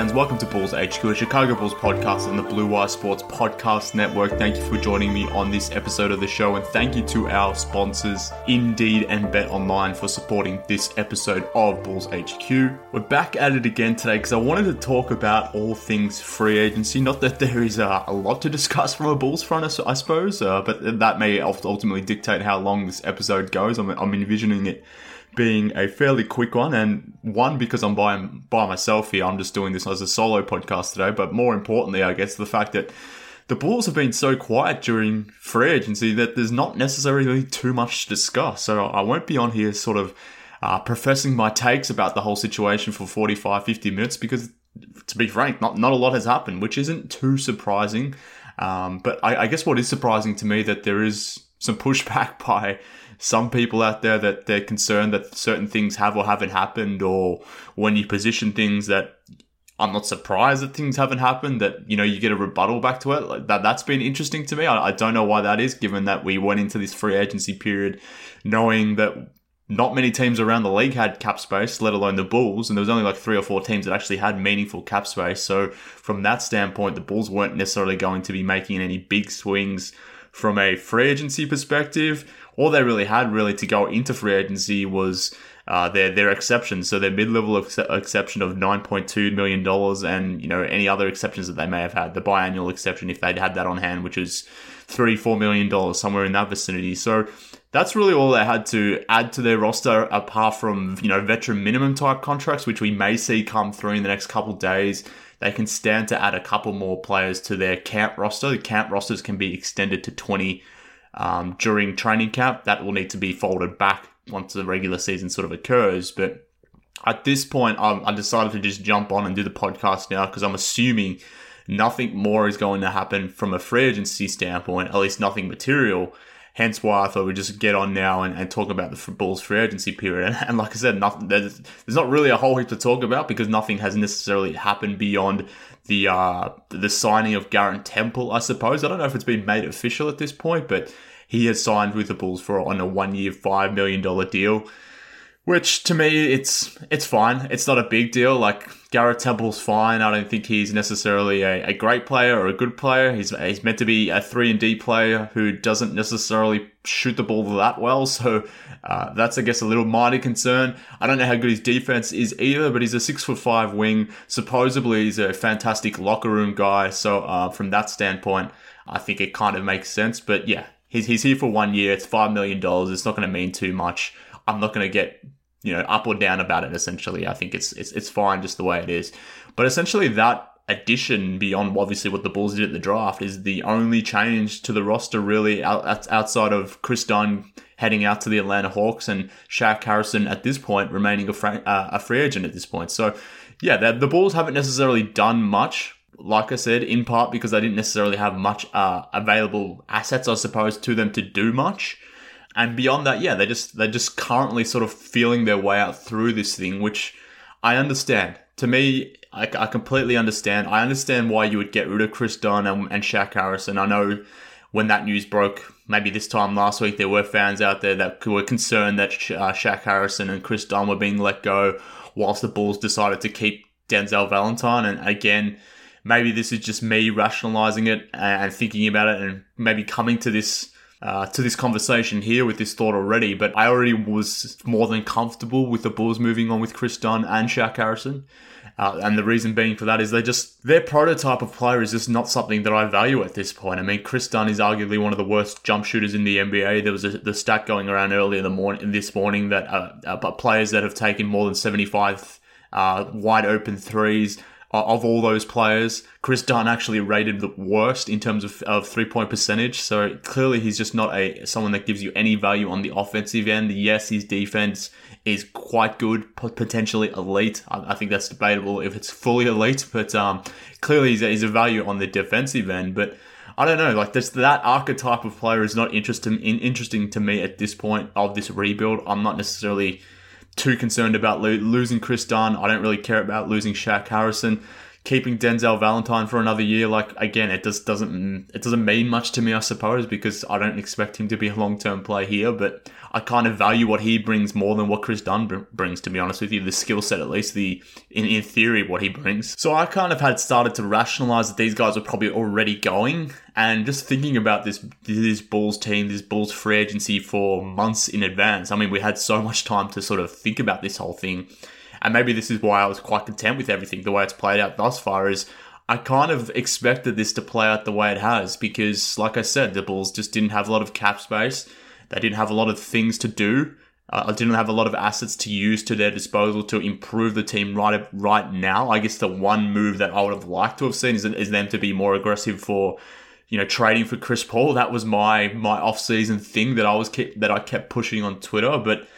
Fans, welcome to Bulls HQ, a Chicago Bulls podcast on the Blue Wire Sports Podcast Network. Thank you for joining me on this episode of the show, and thank you to our sponsors, Indeed and Bet Online, for supporting this episode of Bulls HQ. We're back at it again today because I wanted to talk about all things free agency. Not that there is uh, a lot to discuss from a Bulls front, I suppose, uh, but that may ultimately dictate how long this episode goes. I'm, I'm envisioning it being a fairly quick one, and one because I'm by by myself here. I'm just doing this as a solo podcast today. But more importantly, I guess the fact that the Bulls have been so quiet during free agency that there's not necessarily too much to discuss. So I won't be on here sort of uh, professing my takes about the whole situation for 45, 50 minutes because, to be frank, not not a lot has happened, which isn't too surprising. Um, but I, I guess what is surprising to me that there is some pushback by some people out there that they're concerned that certain things have or haven't happened, or when you position things that I'm not surprised that things haven't happened. That you know you get a rebuttal back to it. Like that that's been interesting to me. I, I don't know why that is, given that we went into this free agency period knowing that not many teams around the league had cap space, let alone the Bulls, and there was only like three or four teams that actually had meaningful cap space. So from that standpoint, the Bulls weren't necessarily going to be making any big swings from a free agency perspective all they really had really to go into free agency was uh, their their exceptions. So their mid level ex- exception of nine point two million dollars, and you know any other exceptions that they may have had. The biannual exception, if they'd had that on hand, which is three four million dollars somewhere in that vicinity. So that's really all they had to add to their roster, apart from you know veteran minimum type contracts, which we may see come through in the next couple days. They can stand to add a couple more players to their camp roster. The camp rosters can be extended to twenty um, during training camp. That will need to be folded back once the regular season sort of occurs. But at this point, I, I decided to just jump on and do the podcast now because I'm assuming nothing more is going to happen from a free agency standpoint, at least nothing material. Hence why I thought we'd just get on now and, and talk about the Bulls free agency period. And, and, like I said, nothing, there's, there's not really a whole heap to talk about because nothing has necessarily happened beyond the uh, the signing of Garrett Temple, I suppose. I don't know if it's been made official at this point, but he has signed with the Bulls for on a one year, $5 million deal. Which to me, it's it's fine. It's not a big deal. Like Garrett Temple's fine. I don't think he's necessarily a, a great player or a good player. He's he's meant to be a three and D player who doesn't necessarily shoot the ball that well. So uh, that's I guess a little minor concern. I don't know how good his defense is either, but he's a six foot five wing. Supposedly he's a fantastic locker room guy. So uh, from that standpoint, I think it kind of makes sense. But yeah, he's he's here for one year. It's five million dollars. It's not going to mean too much. I'm not going to get you know up or down about it. Essentially, I think it's it's it's fine just the way it is. But essentially, that addition beyond obviously what the Bulls did at the draft is the only change to the roster really outside of Kris Dunn heading out to the Atlanta Hawks and Shaq Harrison at this point remaining a, fra- uh, a free agent at this point. So yeah, the, the Bulls haven't necessarily done much. Like I said, in part because they didn't necessarily have much uh, available assets, I suppose, to them to do much. And beyond that, yeah, they just they're just currently sort of feeling their way out through this thing, which I understand to me, I, I, completely understand. I understand why you would get rid of Kris Dunn and, and Shaq Harrison. I know when that news broke, maybe this time last week, there were fans out there that were concerned that uh, Shaq Harrison and Kris Dunn were being let go, whilst the Bulls decided to keep Denzel Valentine. And again, maybe this is just me rationalizing it and thinking about it, and maybe coming to this uh, to this conversation here with this thought already, but I already was more than comfortable with the Bulls moving on with Kris Dunn and Shaq Harrison. Uh, and the reason being for that is they just their prototype of player is just not something that I value at this point. I mean, Kris Dunn is arguably one of the worst jump shooters in the NBA. There was a, the stat going around earlier the morning this morning that uh, uh, players that have taken more than seventy five uh, wide open threes of all those players, Kris Dunn actually rated the worst in terms of, of three point percentage. So clearly, he's just not a someone that gives you any value on the offensive end. Yes, his defense is quite good, potentially elite. I, I think that's debatable if it's fully elite, but um, clearly he's a, he's a value on the defensive end. But I don't know, like this that archetype of player is not interesting in, interesting to me at this point of this rebuild. I'm not necessarily too concerned about lo- losing Kris Dunn. I don't really care about losing Shaq Harrison. Keeping Denzel Valentine for another year, like again, it just doesn't it doesn't mean much to me, I suppose, because I don't expect him to be a long term play here. But I kind of value what he brings more than what Kris Dunn br- brings, to be honest with you. The skill set, at least, the in, in theory, what he brings. So I kind of had started to rationalize that these guys are probably already going, and just thinking about this this Bulls team, this Bulls free agency for months in advance. I mean, we had so much time to sort of think about this whole thing. And maybe this is why I was quite content with everything, the way it's played out thus far is I kind of expected this to play out the way it has because, like I said, the Bulls just didn't have a lot of cap space. They didn't have a lot of things to do. Uh, I didn't have a lot of assets to use to their disposal to improve the team right right now. I guess the one move that I would have liked to have seen is, is them to be more aggressive for, you know, trading for Chris Paul. That was my my off season thing that I was that I kept pushing on Twitter, but.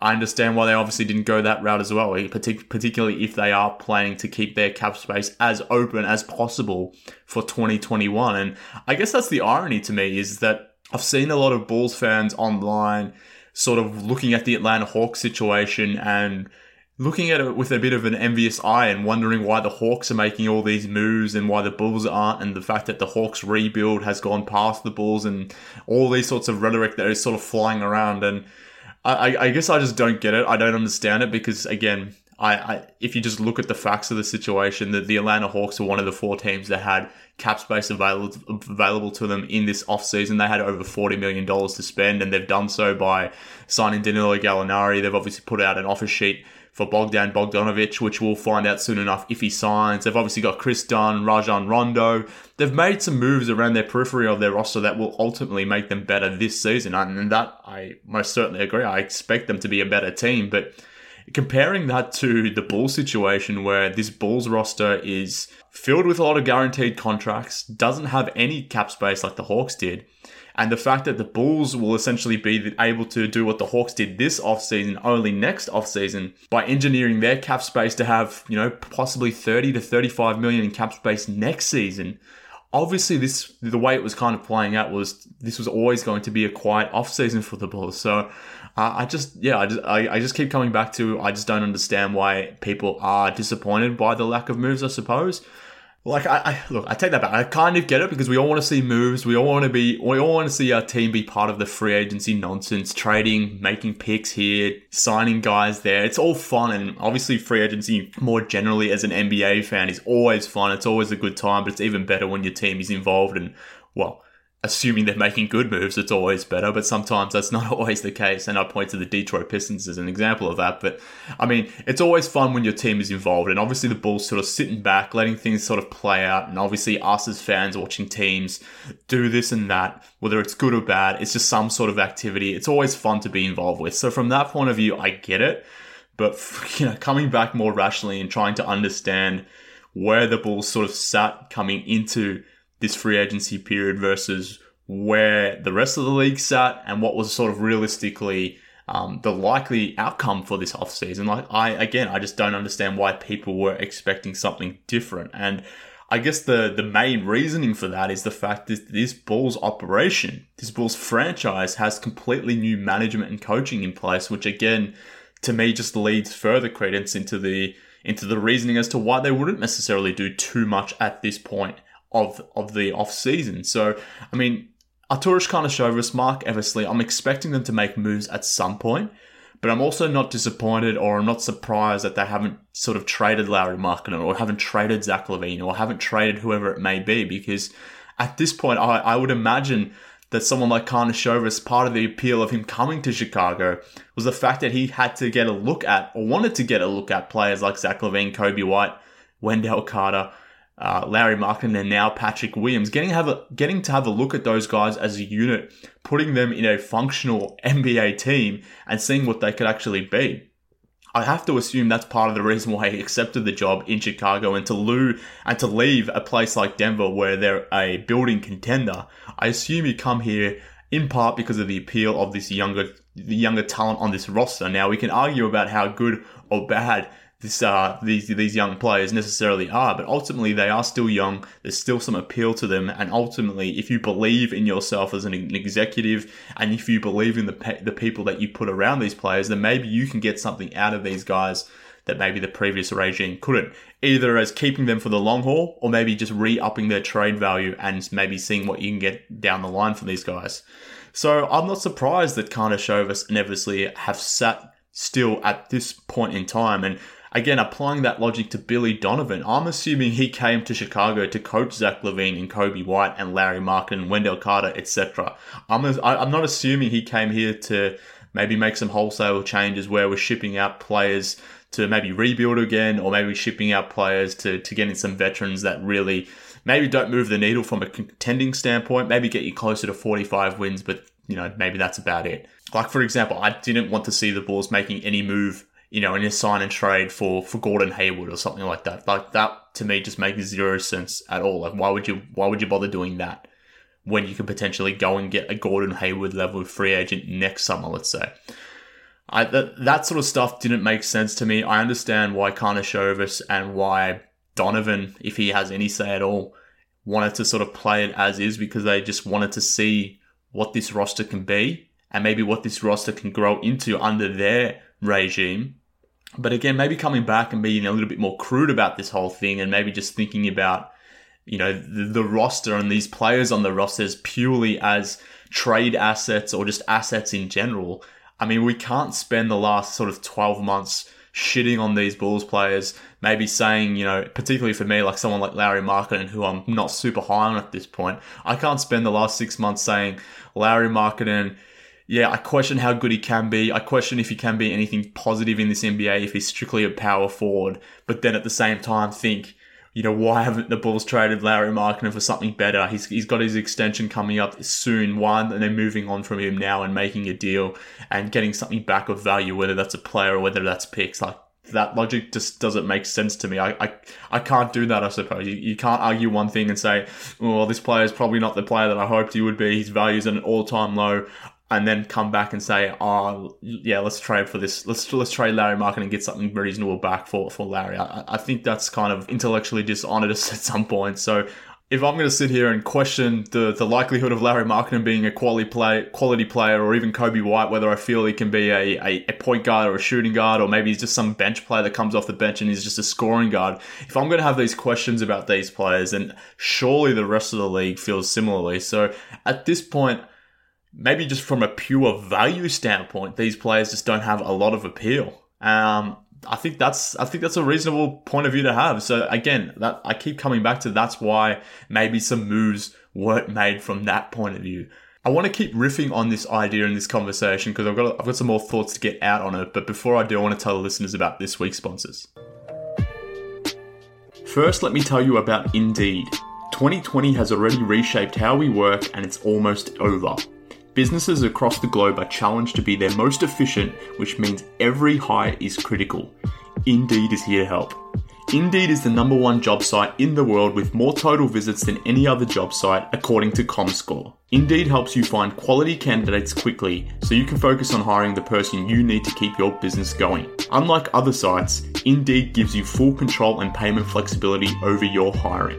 I understand why they obviously didn't go that route as well, eh, particularly if they are planning to keep their cap space as open as possible for 2021. And I guess that's the irony to me is that I've seen a lot of Bulls fans online sort of looking at the Atlanta Hawks situation and looking at it with a bit of an envious eye and wondering why the Hawks are making all these moves and why the Bulls aren't, and the fact that the Hawks rebuild has gone past the Bulls and all these sorts of rhetoric that is sort of flying around. And I, I guess I just don't get it. I don't understand it because, again, I, I, if you just look at the facts of the situation, that the Atlanta Hawks are one of the four teams that had cap space available available to them in this offseason. They had over forty million dollars to spend, and they've done so by signing Danilo Gallinari. They've obviously put out an offer sheet for Bogdan Bogdanovic, which we'll find out soon enough if he signs. They've obviously got Kris Dunn, Rajon Rondo. They've made some moves around their periphery of their roster that will ultimately make them better this season, and that I most certainly agree. I expect them to be a better team, but comparing that to the Bulls situation where this Bulls roster is filled with a lot of guaranteed contracts, doesn't have any cap space like the Hawks did, and the fact that the Bulls will essentially be able to do what the Hawks did this offseason only next offseason by engineering their cap space to have, you know, possibly 30 to 35 million in cap space next season. Obviously, this the way it was kind of playing out was this was always going to be a quiet offseason for the Bulls. So uh, I just, yeah, I just, I, I just keep coming back to, I just don't understand why people are disappointed by the lack of moves, I suppose. Like, I, I look, I take that back. I kind of get it because we all want to see moves. We all want to be, we all want to see our team be part of the free agency nonsense, trading, making picks here, signing guys there. It's all fun. And obviously, free agency more generally as an NBA fan is always fun. It's always a good time, but it's even better when your team is involved and, well, assuming they're making good moves, it's always better, but sometimes that's not always the case. And I point to the Detroit Pistons as an example of that. But I mean, it's always fun when your team is involved. And obviously, the Bulls sort of sitting back, letting things sort of play out. And obviously, us as fans watching teams do this and that, whether it's good or bad, it's just some sort of activity. It's always fun to be involved with. So, from that point of view, I get it. But, you know, coming back more rationally and trying to understand where the Bulls sort of sat coming into this free agency period versus where the rest of the league sat and what was sort of realistically um, the likely outcome for this offseason. Like, I, again, I just don't understand why people were expecting something different. And I guess the, the main reasoning for that is the fact that this Bulls operation, this Bulls franchise has completely new management and coaching in place, which again, to me just leads further credence into the into the reasoning as to why they wouldn't necessarily do too much at this point of of the off season. So, I mean, Arturas Karnisovas, Marc Eversley, I'm expecting them to make moves at some point, but I'm also not disappointed or I'm not surprised that they haven't sort of traded Lauri Markkanen or haven't traded Zach LaVine or haven't traded whoever it may be because at this point, I, I would imagine that someone like Karnisovas, part of the appeal of him coming to Chicago was the fact that he had to get a look at or wanted to get a look at players like Zach LaVine, Coby White, Wendell Carter, uh, Lauri Markkanen, and now Patrick Williams. Getting have a, getting to have a look at those guys as a unit, putting them in a functional NBA team, and seeing what they could actually be. I have to assume that's part of the reason why he accepted the job in Chicago and to lose and to leave a place like Denver where they're a building contender. I assume he come here in part because of the appeal of this younger the younger talent on this roster. Now we can argue about how good or bad this uh these these young players necessarily are, but ultimately they are still young. There's still some appeal to them, and ultimately, if you believe in yourself as an executive, and if you believe in the pe- the people that you put around these players, then maybe you can get something out of these guys that maybe the previous regime couldn't. Either as keeping them for the long haul, or maybe just re-upping their trade value and maybe seeing what you can get down the line for these guys. So I'm not surprised that Karnisovas and Eversley have sat still at this point in time and again, applying that logic to Billy Donovan, I'm assuming he came to Chicago to coach Zach LaVine and Coby White and Larry Markkanen and Wendell Carter, etc. I'm, I'm not assuming he came here to maybe make some wholesale changes where we're shipping out players to maybe rebuild again or maybe shipping out players to, to get in some veterans that really maybe don't move the needle from a contending standpoint, maybe get you closer to 45 wins, but you know, maybe that's about it. Like for example, I didn't want to see the Bulls making any move you know, in a sign and trade for for Gordon Hayward or something like that. Like that to me just makes zero sense at all. Like why would you why would you bother doing that when you could potentially go and get a Gordon Hayward level free agent next summer, let's say. I that that sort of stuff didn't make sense to me. I understand why Karnisovas and why Donovan, if he has any say at all, wanted to sort of play it as is because they just wanted to see what this roster can be and maybe what this roster can grow into under their regime. But again, maybe coming back and being a little bit more crude about this whole thing and maybe just thinking about, you know, the, the roster and these players on the rosters purely as trade assets or just assets in general. I mean, we can't spend the last sort of 12 months shitting on these Bulls players, maybe saying, you know, particularly for me, like someone like Lauri Markkanen, who I'm not super high on at this point, I can't spend the last six months saying Lauri Markkanen yeah, I question how good he can be. I question if he can be anything positive in this NBA if he's strictly a power forward. But then at the same time, think, you know, why haven't the Bulls traded Larry Markkanen for something better? He's, he's got his extension coming up soon. Why aren't they moving on from him now and making a deal and getting something back of value, whether that's a player or whether that's picks? Like, that logic just doesn't make sense to me. I, I, I can't do that, I suppose. You, you can't argue one thing and say, well, this player is probably not the player that I hoped he would be. His value's at an all time low and then come back and say, "Oh, yeah, let's trade for this. Let's let's trade Lauri Markkanen and get something reasonable back for for Larry." I, I think that's kind of intellectually dishonest at some point. So if I'm going to sit here and question the, the likelihood of Lauri Markkanen being a quality play quality player, or even Coby White, whether I feel he can be a, a, a, point guard or a shooting guard, or maybe he's just some bench player that comes off the bench and he's just a scoring guard. If I'm going to have these questions about these players, then surely the rest of the league feels similarly. So at this point maybe just from a pure value standpoint, these players just don't have a lot of appeal. Um, I think that's I think that's a reasonable point of view to have. So again, that I keep coming back to that's why maybe some moves weren't made from that point of view. I want to keep riffing on this idea in this conversation because I've got I've got some more thoughts to get out on it. But before I do, I want to tell the listeners about this week's sponsors. First, let me tell you about Indeed. 2020 has already reshaped how we work, and it's almost over. Businesses across the globe are challenged to be their most efficient, which means every hire is critical. Indeed is here to help. Indeed is the number one job site in the world with more total visits than any other job site, according to ComScore. Indeed helps you find quality candidates quickly so you can focus on hiring the person you need to keep your business going. Unlike other sites, Indeed gives you full control and payment flexibility over your hiring.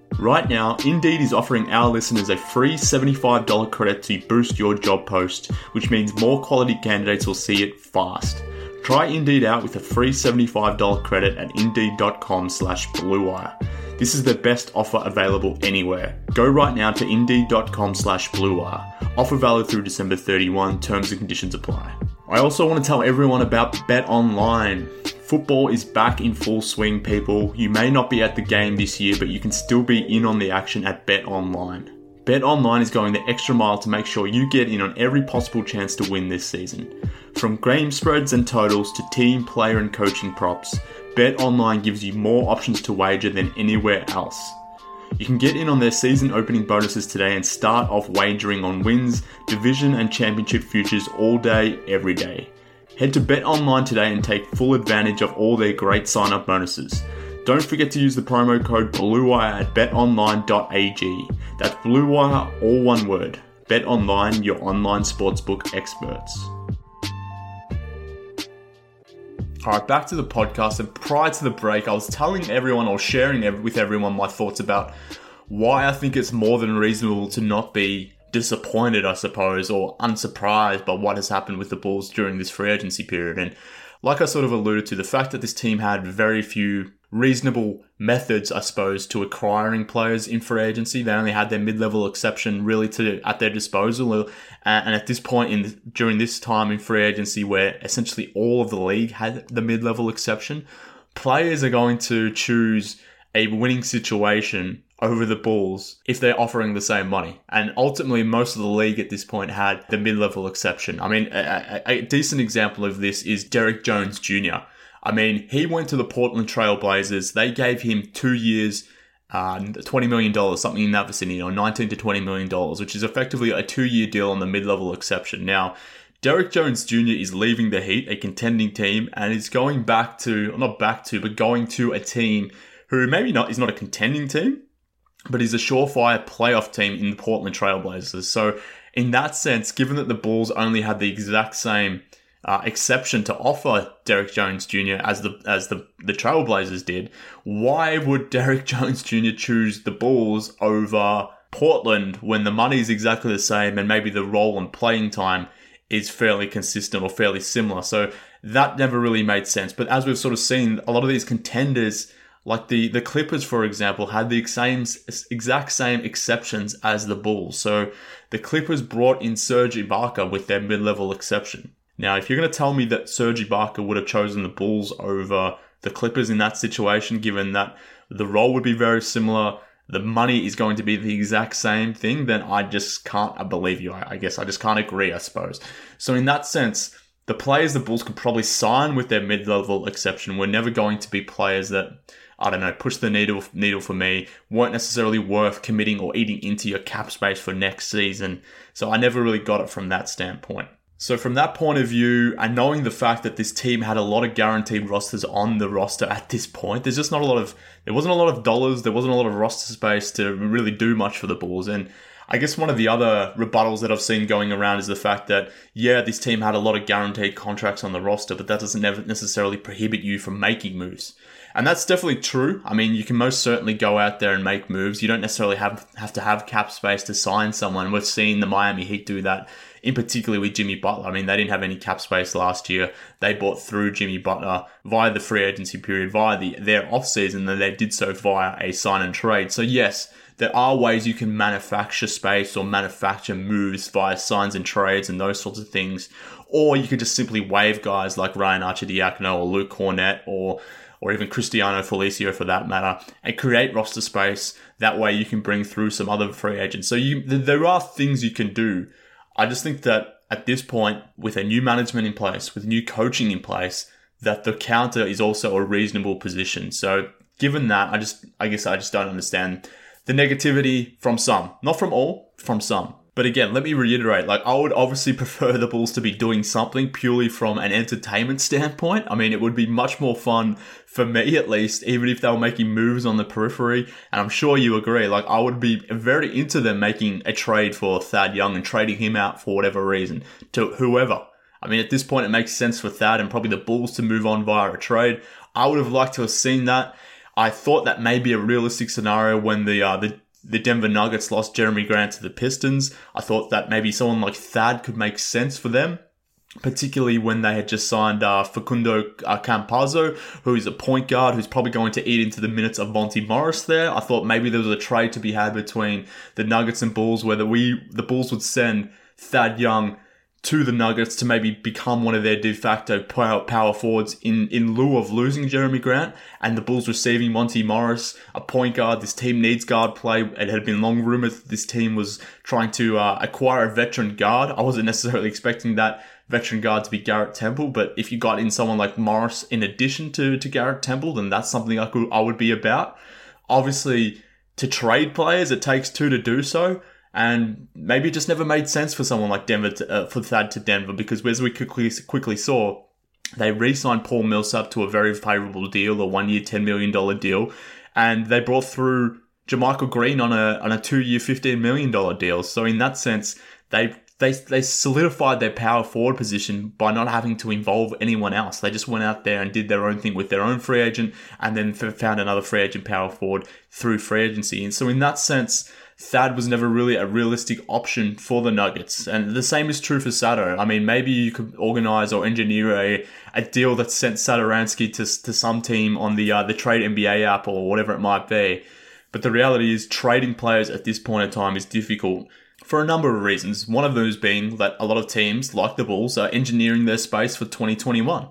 Right now, Indeed is offering our listeners a free $75 credit to boost your job post, which means more quality candidates will see it fast. Try Indeed out with a free $75 credit at indeed.com slash bluewire. This is the best offer available anywhere. Go right now to indeed.com slash bluewire. Offer valid through December 31. Terms and conditions apply. I also want to tell everyone about Bet Online. Football is back in full swing, people. You may not be at the game this year, but you can still be in on the action at Bet Online. Bet Online is going the extra mile to make sure you get in on every possible chance to win this season. From game spreads and totals to team, player, and coaching props, Bet Online gives you more options to wager than anywhere else. You can get in on their season opening bonuses today and start off wagering on wins, division, and championship futures all day, every day. Head to Bet Online today and take full advantage of all their great sign up bonuses. Don't forget to use the promo code BLUEWIRE at betonline.ag. That's BLUEWIRE, all one word. Bet Online, your online sportsbook experts. All right, back to the podcast. And prior to the break, I was telling everyone or sharing with everyone my thoughts about why I think it's more than reasonable to not be disappointed, I suppose, or unsurprised by what has happened with the Bulls during this free agency period. And like I sort of alluded to, the fact that this team had very few reasonable methods, I suppose, to acquiring players in free agency. They only had their mid-level exception really to at their disposal, and at this point in during this time in free agency, where essentially all of the league had the mid-level exception, players are going to choose a winning situation over the Bulls if they're offering the same money. And ultimately, most of the league at this point had the mid level exception. I mean, a, a, decent example of this is Derrick Jones Jr. I mean, he went to the Portland Trailblazers. They gave him two years, uh, $20 million, something in that vicinity, or 19 to $20 million, which is effectively a two year deal on the mid level exception. Now, Derrick Jones Jr. is leaving the Heat, a contending team, and is going back to, not back to, but going to a team who maybe not is not a contending team, but he's a surefire playoff team in the Portland Trailblazers. So, in that sense, given that the Bulls only had the exact same uh, exception to offer Derrick Jones Jr. as the as the the Trailblazers did, why would Derrick Jones Jr. choose the Bulls over Portland when the money is exactly the same and maybe the role and playing time is fairly consistent or fairly similar? So that never really made sense. But as we've sort of seen, a lot of these contenders. Like the, the Clippers, for example, had the same exact same exceptions as the Bulls. So the Clippers brought in Serge Ibaka with their mid level exception. Now, if you're going to tell me that Serge Ibaka would have chosen the Bulls over the Clippers in that situation, given that the role would be very similar, the money is going to be the exact same thing, then I just can't believe you. I guess I just can't agree, I suppose. So, in that sense, the players the Bulls could probably sign with their mid level exception were never going to be players that, I don't know, push the needle, needle for me, weren't necessarily worth committing or eating into your cap space for next season. So, I never really got it from that standpoint. So from that point of view, and knowing the fact that this team had a lot of guaranteed rosters on the roster at this point, there's just not a lot of there wasn't a lot of dollars, there wasn't a lot of roster space to really do much for the Bulls. And I guess one of the other rebuttals that I've seen going around is the fact that yeah, this team had a lot of guaranteed contracts on the roster, but that doesn't necessarily prohibit you from making moves. And that's definitely true. I mean, you can most certainly go out there and make moves. You don't necessarily have have to have cap space to sign someone. We've seen the Miami Heat do that in particular with Jimmy Butler. I mean, they didn't have any cap space last year. They bought through Jimmy Butler via the free agency period, via the their offseason, and they did so via a sign and trade. So yes, there are ways you can manufacture space or manufacture moves via signs and trades and those sorts of things. Or you could just simply wave guys like Ryan Arcidiacono or Luke Kornet or or even Cristiano Felicio for that matter, and create roster space. That way you can bring through some other free agents. So you, there are things you can do I just think that at this point, with a new management in place, with new coaching in place, that the counter is also a reasonable position. So given that, I just I guess I just don't understand the negativity from some, not from all, from some. But again, let me reiterate, like I would obviously prefer the Bulls to be doing something purely from an entertainment standpoint. I mean, it would be much more fun for me at least, even if they were making moves on the periphery. And I'm sure you agree, like I would be very into them making a trade for Thad Young and trading him out for whatever reason to whoever. I mean, at this point, it makes sense for Thad and probably the Bulls to move on via a trade. I would have liked to have seen that. I thought that may be a realistic scenario when the uh, the the Denver Nuggets lost Jerami Grant to the Pistons. I thought that maybe someone like Thad could make sense for them, particularly when they had just signed uh, Facundo uh, Campazzo, who is a point guard who's probably going to eat into the minutes of Monte Morris there. I thought maybe there was a trade to be had between the Nuggets and Bulls where the, we, the Bulls would send Thad Young to the Nuggets to maybe become one of their de facto power, forwards in, in lieu of losing Jerami Grant and the Bulls receiving Monte Morris, a point guard. This team needs guard play. It had been long rumored that this team was trying to uh, acquire a veteran guard. I wasn't necessarily expecting that veteran guard to be Garrett Temple, but if you got in someone like Morris in addition to, to Garrett Temple, then that's something I could I would be about. Obviously, to trade players, it takes two to do so. And maybe it just never made sense for someone like Denver to, uh, for Thad to Denver because as we quickly quickly saw, they re-signed Paul Millsap to a very favorable deal, a one-year, ten million dollar deal, and they brought through JaMychal Green on a on a two-year, fifteen million dollar deal. So in that sense, they they they solidified their power forward position by not having to involve anyone else. They just went out there and did their own thing with their own free agent, and then found another free agent power forward through free agency. And so in that sense Thad was never really a realistic option for the Nuggets. And the same is true for Sato. I mean, maybe you could organize or engineer a, a deal that sent Satoransky to, to some team on the, uh, the Trade NBA app or whatever it might be. But the reality is trading players at this point in time is difficult for a number of reasons. One of those being that a lot of teams, like the Bulls, are engineering their space for 2021.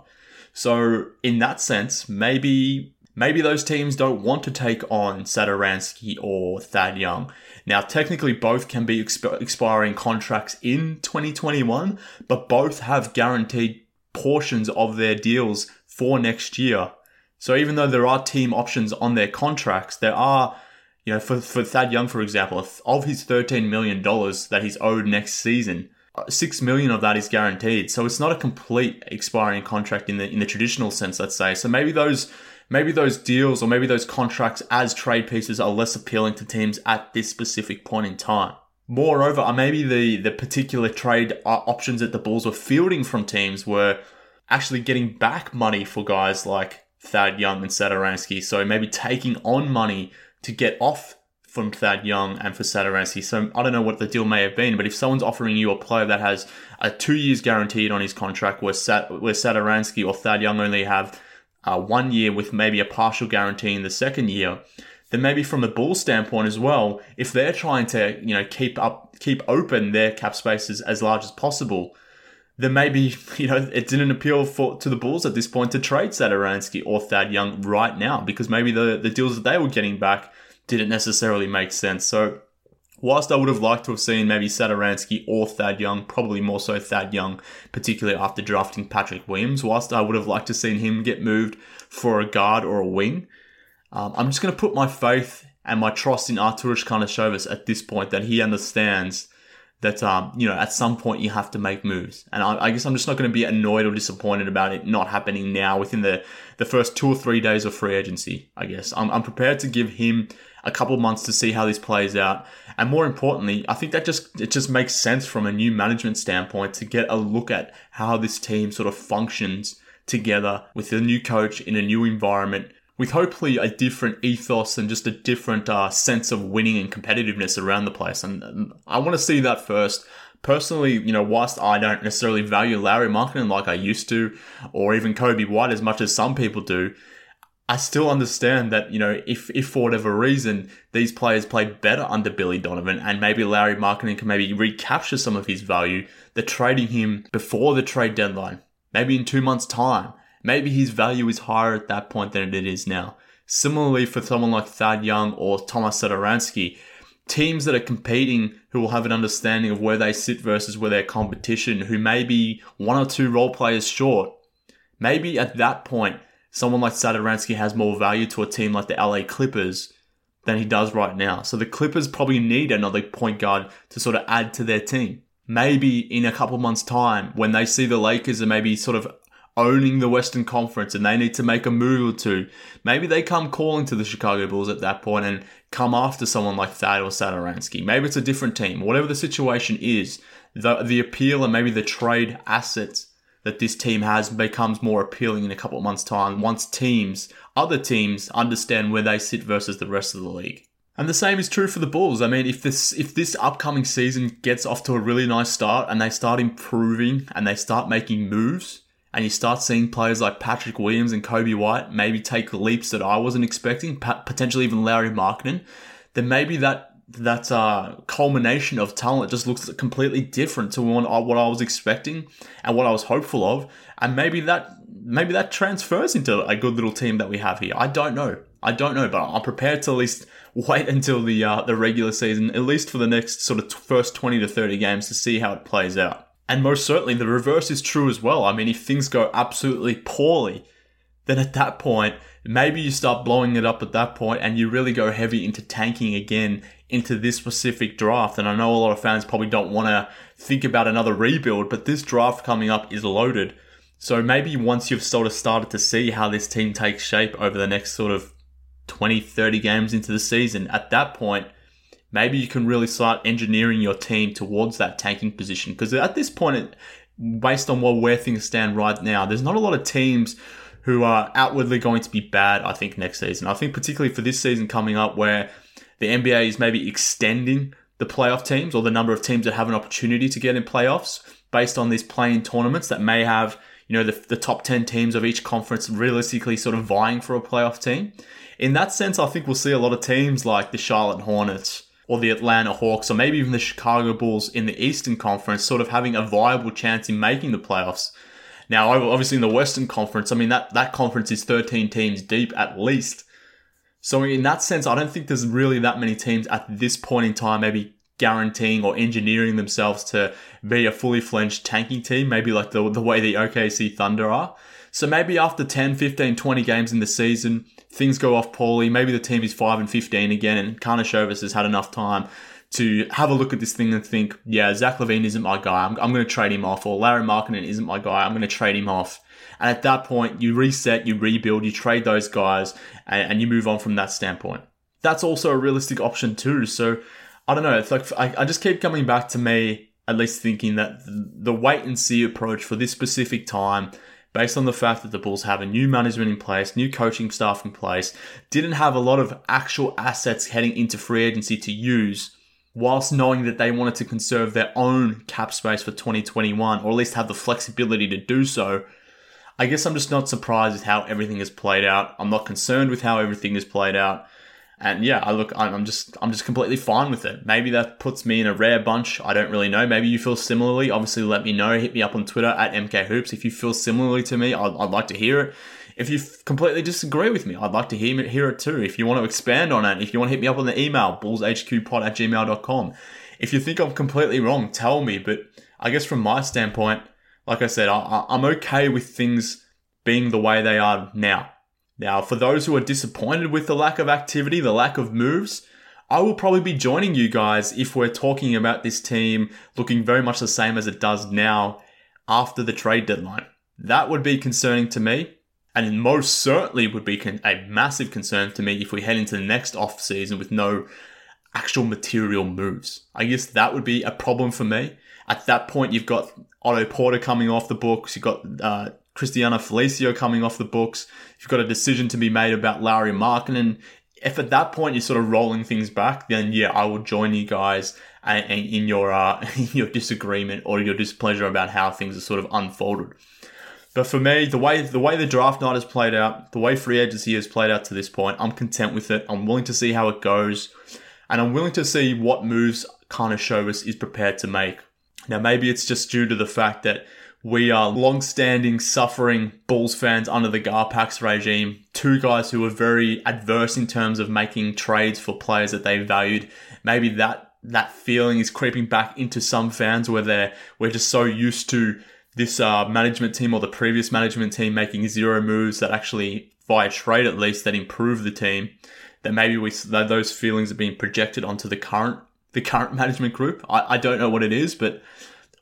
So in that sense, maybe maybe those teams don't want to take on Satoransky or Thad Young. Now, technically, both can be exp- expiring contracts in 2021, but both have guaranteed portions of their deals for next year. So even though there are team options on their contracts, there are, you know, for, for Thad Young, for example, of his $13 million that he's owed next season, uh, six million of that is guaranteed. So it's not a complete expiring contract in the in the traditional sense, let's say. So maybe those maybe those deals or maybe those contracts as trade pieces are less appealing to teams at this specific point in time. Moreover, uh, maybe the, the particular trade uh, options that the Bulls were fielding from teams were actually getting back money for guys like Thad Young and Satoransky. So maybe taking on money to get off from Thad Young and for Satoransky. So I don't know what the deal may have been, but if someone's offering you a player that has a two years guaranteed on his contract where, Sat- where Satoransky or Thad Young only have uh, one year with maybe a partial guarantee in the second year, then maybe from the bull standpoint as well, if they're trying to you know keep up keep open their cap spaces as large as possible, then maybe you know it didn't appeal for to the Bulls at this point to trade Satoransky or Thad Young right now because maybe the the deals that they were getting back didn't necessarily make sense. So Whilst I would have liked to have seen maybe Satoransky or Thad Young, probably more so Thad Young, particularly after drafting Patrick Williams, whilst I would have liked to have seen him get moved for a guard or a wing, um, I'm just going to put my faith and my trust in Arturas Karnisovas at this point that he understands that um, you know at some point you have to make moves, and I, I guess I'm just not going to be annoyed or disappointed about it not happening now within the the first two or three days of free agency. I guess I'm, I'm prepared to give him a couple months to see how this plays out. And more importantly, I think that just it just makes sense from a new management standpoint to get a look at how this team sort of functions together with a new coach in a new environment with hopefully a different ethos and just a different uh, sense of winning and competitiveness around the place. And, and I want to see that first. Personally, you know, whilst I don't necessarily value Larry Markkanen like I used to, or even Coby White as much as some people do, I still understand that, you know, if, if for whatever reason these players played better under Billy Donovan and maybe Larry Markkanen can maybe recapture some of his value, they're trading him before the trade deadline, maybe in two months' time. Maybe his value is higher at that point than it is now. Similarly, for someone like Thad Young or Tomas Satoransky, teams that are competing who will have an understanding of where they sit versus where their competition, who may be one or two role players short, maybe at that point someone like Satoransky has more value to a team like the LA Clippers than he does right now. So the Clippers probably need another point guard to sort of add to their team. Maybe in a couple months' time, when they see the Lakers are maybe sort of owning the Western Conference and they need to make a move or two, maybe they come calling to the Chicago Bulls at that point and come after someone like Thad or Satoransky. Maybe it's a different team. Whatever the situation is, the, the appeal and maybe the trade assets that this team has becomes more appealing in a couple of months' time once teams, other teams, understand where they sit versus the rest of the league. And the same is true for the Bulls. I mean, if this if this upcoming season gets off to a really nice start and they start improving and they start making moves, and you start seeing players like Patrick Williams and Coby White maybe take leaps that I wasn't expecting, potentially even Larry Markkanen, then maybe that that uh, culmination of talent just looks completely different to what I, what I was expecting and what I was hopeful of, and maybe that maybe that transfers into a good little team that we have here. I don't know. I don't know, but I'm prepared to at least wait until the uh, the regular season, at least for the next sort of first 20 to 30 games, to see how it plays out. And most certainly, the reverse is true as well. I mean, if things go absolutely poorly, then at that point, maybe you start blowing it up at that point and you really go heavy into tanking again into this specific draft. And I know a lot of fans probably don't want to think about another rebuild, but this draft coming up is loaded. So maybe once you've sort of started to see how this team takes shape over the next sort of 20, 30 games into the season, at that point, maybe you can really start engineering your team towards that tanking position. Because at this point, based on where things stand right now, there's not a lot of teams who are outwardly going to be bad, I think, next season. I think, particularly for this season coming up, where the NBA is maybe extending the playoff teams or the number of teams that have an opportunity to get in playoffs based on these playing tournaments that may have, you know, the, the top 10 teams of each conference realistically sort of vying for a playoff team. In that sense, I think we'll see a lot of teams like the Charlotte Hornets, or the Atlanta Hawks or maybe even the Chicago Bulls in the Eastern Conference sort of having a viable chance in making the playoffs. Now, obviously in the Western Conference, I mean, that, that conference is 13 teams deep at least. So in that sense, I don't think there's really that many teams at this point in time maybe guaranteeing or engineering themselves to be a fully fledged tanking team, maybe like the, the way the OKC Thunder are. So maybe after 10, 15, 20 games in the season, things go off poorly. Maybe the team is 5 and 15 again, and Karnisovas has had enough time to have a look at this thing and think, yeah, Zach LaVine isn't my guy. I'm, I'm going to trade him off. Or Lauri Markkanen isn't my guy. I'm going to trade him off. And at that point, you reset, you rebuild, you trade those guys, and, and you move on from that standpoint. That's also a realistic option too. So I don't know. It's like I, I just keep coming back to me at least thinking that the wait and see approach for this specific time based on the fact that the Bulls have a new management in place, new coaching staff in place, didn't have a lot of actual assets heading into free agency to use, whilst knowing that they wanted to conserve their own cap space for 2021, or at least have the flexibility to do so. I guess I'm just not surprised with how everything has played out. I'm not concerned with how everything has played out. And yeah, I look, I'm just, I'm just completely fine with it. Maybe that puts me in a rare bunch. I don't really know. Maybe you feel similarly. Obviously, let me know. Hit me up on Twitter at MKHoops. If you feel similarly to me, I'd, I'd like to hear it. If you completely disagree with me, I'd like to hear, hear it too. If you want to expand on it, if you want to hit me up on the email, bullshqpod at gmail.com. If you think I'm completely wrong, tell me. But I guess from my standpoint, like I said, I, I'm okay with things being the way they are now. Now, for those who are disappointed with the lack of activity, the lack of moves, I will probably be joining you guys if we're talking about this team looking very much the same as it does now after the trade deadline. That would be concerning to me, and most certainly would be a massive concern to me if we head into the next off season with no actual material moves. I guess that would be a problem for me. At that point, you've got Otto Porter coming off the books. You've got uh, Cristiano Felicio coming off the books. You've got a decision to be made about Lauri Markkanen. If at that point you're sort of rolling things back, then yeah, I will join you guys in your uh, in your disagreement or your displeasure about how things are sort of unfolded. But for me, the way the way the draft night has played out, the way free agency has played out to this point, I'm content with it. I'm willing to see how it goes, and I'm willing to see what moves Karnisovas is prepared to make. Now, maybe it's just due to the fact that we are long-standing, suffering Bulls fans under the Garpax regime. Two guys who were very adverse in terms of making trades for players that they valued. Maybe that that feeling is creeping back into some fans where they're we're just so used to this uh, management team or the previous management team making zero moves that actually via trade at least that improve the team that maybe we that those feelings are being projected onto the current the current management group. I, I don't know what it is, but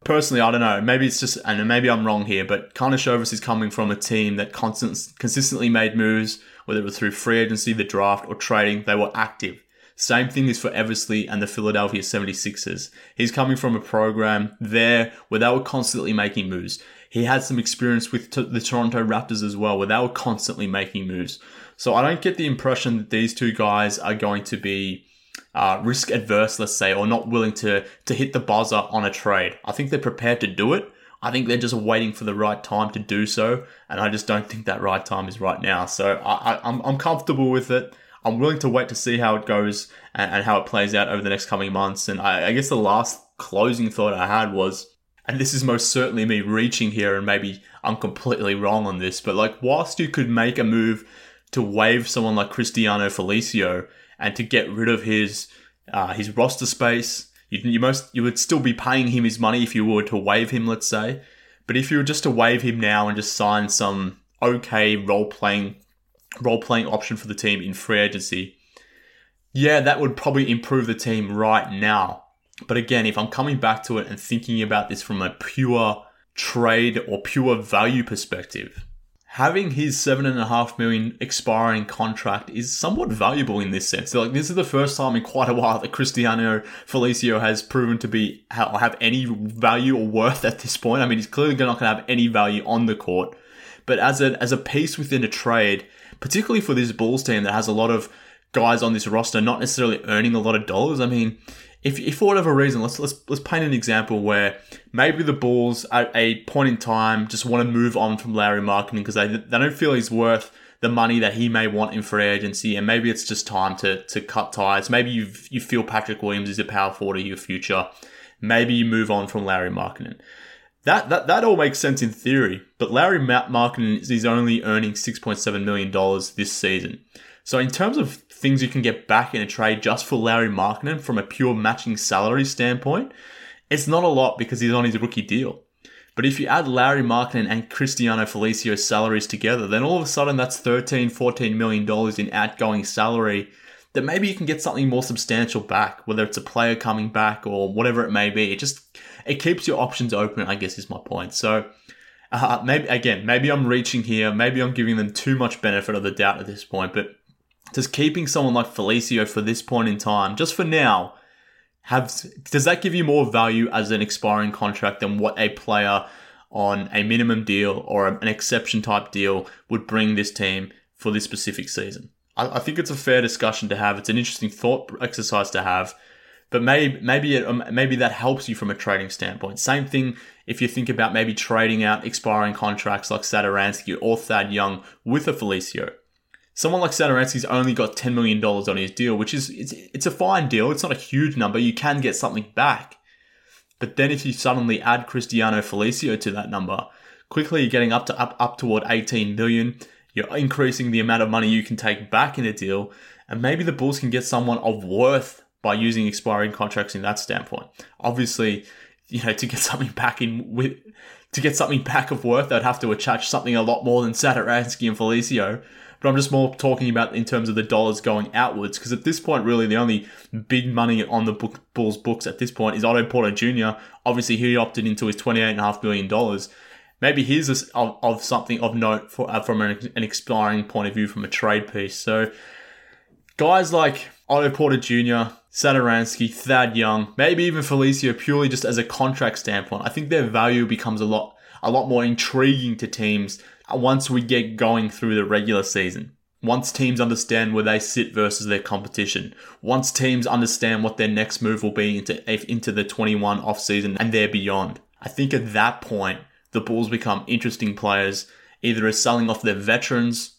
personally, I don't know. Maybe it's just, and maybe I'm wrong here, but Karnisovas is coming from a team that constant, consistently made moves, whether it was through free agency, the draft, or trading. They were active. Same thing is for Eversley and the Philadelphia 76ers. He's coming from a program there where they were constantly making moves. He had some experience with t- the Toronto Raptors as well, where they were constantly making moves. So I don't get the impression that these two guys are going to be uh, risk adverse, let's say, or not willing to to hit the buzzer on a trade. I think they're prepared to do it. I think they're just waiting for the right time to do so, and I just don't think that right time is right now. So I, I, I'm I'm comfortable with it. I'm willing to wait to see how it goes and, and how it plays out over the next coming months. And I, I guess the last closing thought I had was, and this is most certainly me reaching here, and maybe I'm completely wrong on this, but like, whilst you could make a move to waive someone like Cristiano Felicio and to get rid of his uh, his roster space, you, you most you would still be paying him his money if you were to waive him, let's say. But if you were just to waive him now and just sign some okay role playing role playing option for the team in free agency, yeah, that would probably improve the team right now. But again, if I'm coming back to it and thinking about this from a pure trade or pure value perspective, having his seven and a half million expiring contract is somewhat valuable in this sense. Like this is the first time in quite a while that Cristiano Felicio has proven to be have any value or worth at this point. I mean, he's clearly not going to have any value on the court, but as a as a piece within a trade, particularly for this Bulls team that has a lot of guys on this roster not necessarily earning a lot of dollars. I mean, if, if for whatever reason, let's let's let's paint an example where maybe the Bulls at a point in time just want to move on from Lauri Markkanen because they they don't feel he's worth the money that he may want in free agency, and maybe it's just time to to cut ties. Maybe you you feel Patrick Williams is a power forward of your future. Maybe you move on from Lauri Markkanen. That, that, that all makes sense in theory, but Lauri Markkanen is only earning $6.7 million this season. So in terms of things you can get back in a trade just for Lauri Markkanen from a pure matching salary standpoint, it's not a lot because he's on his rookie deal. But if you add Lauri Markkanen and Cristiano Felicio's salaries together, then all of a sudden that's $13, 14 million dollars in outgoing salary that maybe you can get something more substantial back, whether it's a player coming back or whatever it may be. It just it keeps your options open, I guess is my point. So uh, maybe again, maybe I'm reaching here, maybe I'm giving them too much benefit of the doubt at this point, but does keeping someone like Felicio for this point in time, just for now, have does that give you more value as an expiring contract than what a player on a minimum deal or an exception type deal would bring this team for this specific season? I, I think it's a fair discussion to have. It's an interesting thought exercise to have. But maybe maybe it, um, maybe that helps you from a trading standpoint. Same thing if you think about maybe trading out expiring contracts like Satoransky or Thad Young with a Felicio someone like Satoransky's only got $10 million on his deal, which is, it's, it's a fine deal. It's not a huge number. You can get something back. But then if you suddenly add Cristiano Felicio to that number, quickly you're getting up to up, up toward 18 million. You're increasing the amount of money you can take back in a deal. And maybe the Bulls can get someone of worth by using expiring contracts in that standpoint. Obviously, you know, to get something back in with to get something back of worth, they'd have to attach something a lot more than Satoransky and Felicio. But I'm just more talking about in terms of the dollars going outwards because at this point, really, the only big money on the book, Bulls books at this point is Otto Porter Jr. Obviously, he opted into his $28.5 million. Maybe here's a, of, of, something of note for, uh, from an, an expiring point of view from a trade piece. So, guys like Otto Porter Jr., Satoransky, Thad Young, maybe even Felicio, purely just as a contract standpoint, I think their value becomes a lot a lot more intriguing to teams once we get going through the regular season. Once teams understand where they sit versus their competition. Once teams understand what their next move will be into, into the 21 off season and there beyond. I think at that point, the Bulls become interesting players, either as selling off their veterans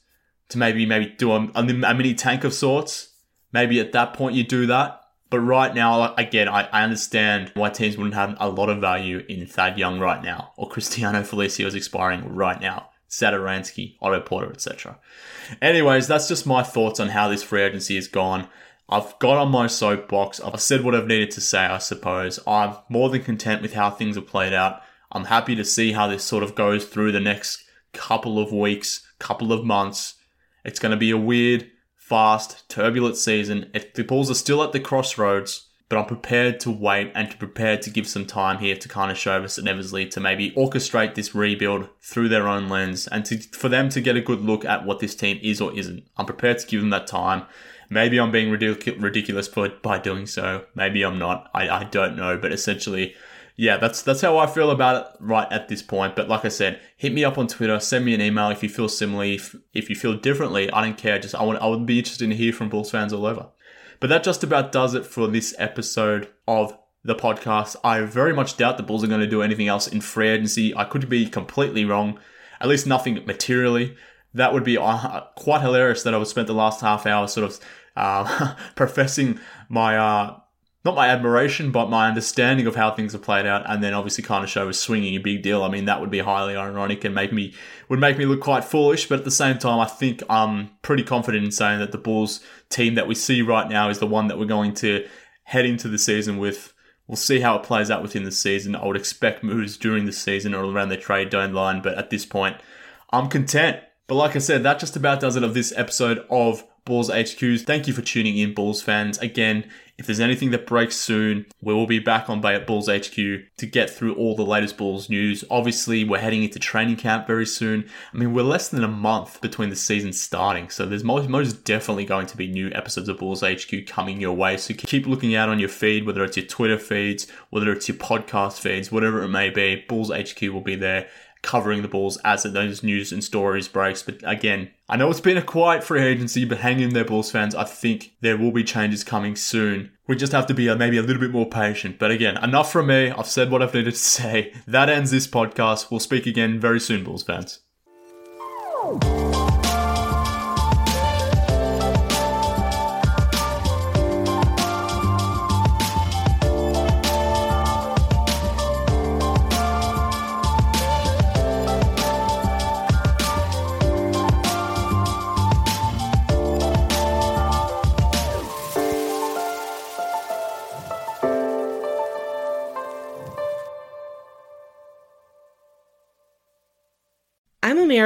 to maybe maybe do a, a mini tank of sorts. Maybe at that point you do that. But right now, again, I, I understand why teams wouldn't have a lot of value in Thad Young right now, or Cristiano Felicio is expiring right now. Satoransky, Otto Porter, etc. Anyways, that's just my thoughts on how this free agency has gone. I've got on my soapbox. I've said what I've needed to say, I suppose. I'm more than content with how things have played out. I'm happy to see how this sort of goes through the next couple of weeks, couple of months. It's going to be a weird fast, turbulent season. If the Bulls are still at the crossroads, but I'm prepared to wait and to prepare to give some time here to kind of Karnisovas and Eversley to maybe orchestrate this rebuild through their own lens and to, for them to get a good look at what this team is or isn't. I'm prepared to give them that time. Maybe I'm being ridic- ridiculous by doing so. Maybe I'm not. I, I don't know. But essentially, yeah, that's that's how I feel about it right at this point. But like I said, hit me up on Twitter, send me an email if you feel similarly. If, if you feel differently, I don't care. Just I want I would be interested to hear from Bulls fans all over. But that just about does it for this episode of the podcast. I very much doubt the Bulls are going to do anything else in free agency. I could be completely wrong, at least nothing materially. That would be quite hilarious that I would spend the last half hour sort of uh, professing my uh, not my admiration, but my understanding of how things are played out, and then obviously kind of show a swinging a big deal. I mean, that would be highly ironic and make me would make me look quite foolish. But at the same time, I think I'm pretty confident in saying that the Bulls team that we see right now is the one that we're going to head into the season with. We'll see how it plays out within the season. I would expect moves during the season or around the trade deadline, but at this point, I'm content. But like I said, that just about does it of this episode of Bulls HQs. Thank you for tuning in, Bulls fans. Again, if there's anything that breaks soon, we will be back on Bay at Bulls HQ to get through all the latest Bulls news. Obviously, we're heading into training camp very soon. I mean, we're less than a month between the season starting, so there's most, most definitely going to be new episodes of Bulls HQ coming your way. So keep looking out on your feed, whether it's your Twitter feeds, whether it's your podcast feeds, whatever it may be. Bulls HQ will be there covering the Bulls as those news and stories breaks. But again, I know it's been a quiet free agency, but hang in there, Bulls fans. I think there will be changes coming soon. We just have to be uh, maybe a little bit more patient. But again, enough from me. I've said what I've needed to say. That ends this podcast. We'll speak again very soon, Bulls fans.